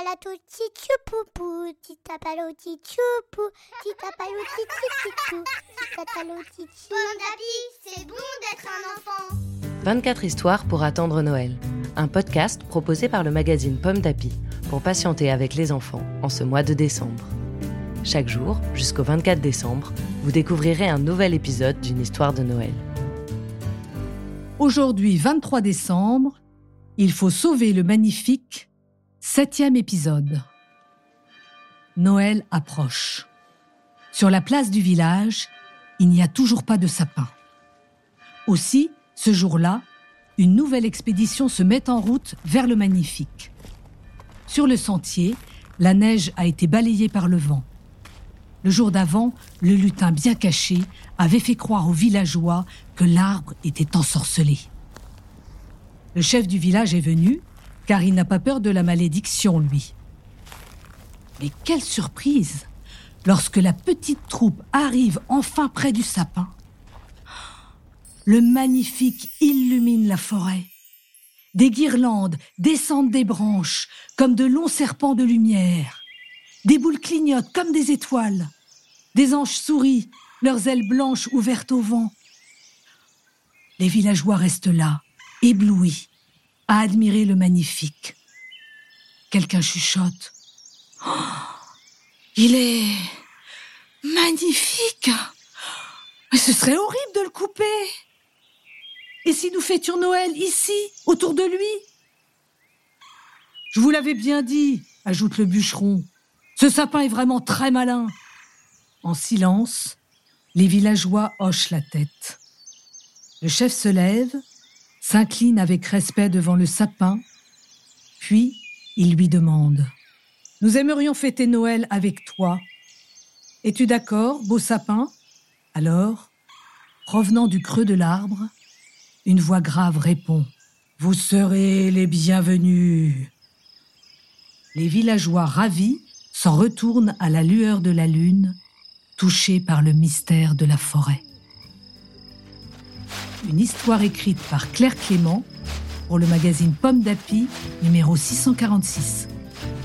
palato tchoupoupou, titapalo tchoupoupou, titapalo tchoupoupou, titapalo Pomme d'api, c'est bon d'être un enfant. 24 histoires pour attendre Noël. Un podcast proposé par le magazine Pomme d'Api pour patienter avec les enfants en ce mois de décembre. Chaque jour, jusqu'au 24 décembre, vous découvrirez un nouvel épisode d'une histoire de Noël. Aujourd'hui, 23 décembre, il faut sauver le magnifique Septième épisode. Noël approche. Sur la place du village, il n'y a toujours pas de sapin. Aussi, ce jour-là, une nouvelle expédition se met en route vers le magnifique. Sur le sentier, la neige a été balayée par le vent. Le jour d'avant, le lutin bien caché avait fait croire aux villageois que l'arbre était ensorcelé. Le chef du village est venu car il n'a pas peur de la malédiction, lui. Mais quelle surprise lorsque la petite troupe arrive enfin près du sapin. Le magnifique illumine la forêt. Des guirlandes descendent des branches comme de longs serpents de lumière. Des boules clignotent comme des étoiles. Des anges sourient, leurs ailes blanches ouvertes au vent. Les villageois restent là, éblouis, à admirer le magnifique. Quelqu'un chuchote. Oh, il est magnifique. Ce serait horrible de le couper. Et si nous fêtions Noël ici, autour de lui? Je vous l'avais bien dit, ajoute le bûcheron. Ce sapin est vraiment très malin. En silence, les villageois hochent la tête. Le chef se lève s'incline avec respect devant le sapin, puis il lui demande ⁇ Nous aimerions fêter Noël avec toi. Es-tu d'accord, beau sapin ?⁇ Alors, provenant du creux de l'arbre, une voix grave répond ⁇ Vous serez les bienvenus !⁇ Les villageois ravis s'en retournent à la lueur de la lune, touchés par le mystère de la forêt une histoire écrite par Claire Clément pour le magazine Pomme d'Api, numéro 646.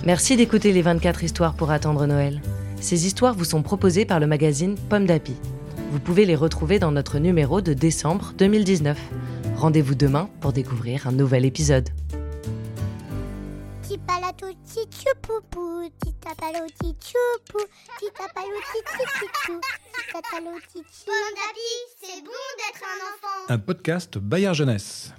Merci d'écouter les 24 histoires pour attendre Noël. Ces histoires vous sont proposées par le magazine Pomme d'Api. Vous pouvez les retrouver dans notre numéro de décembre 2019. Rendez-vous demain pour découvrir un nouvel épisode. c'est bon d'être un podcast Bayard Jeunesse.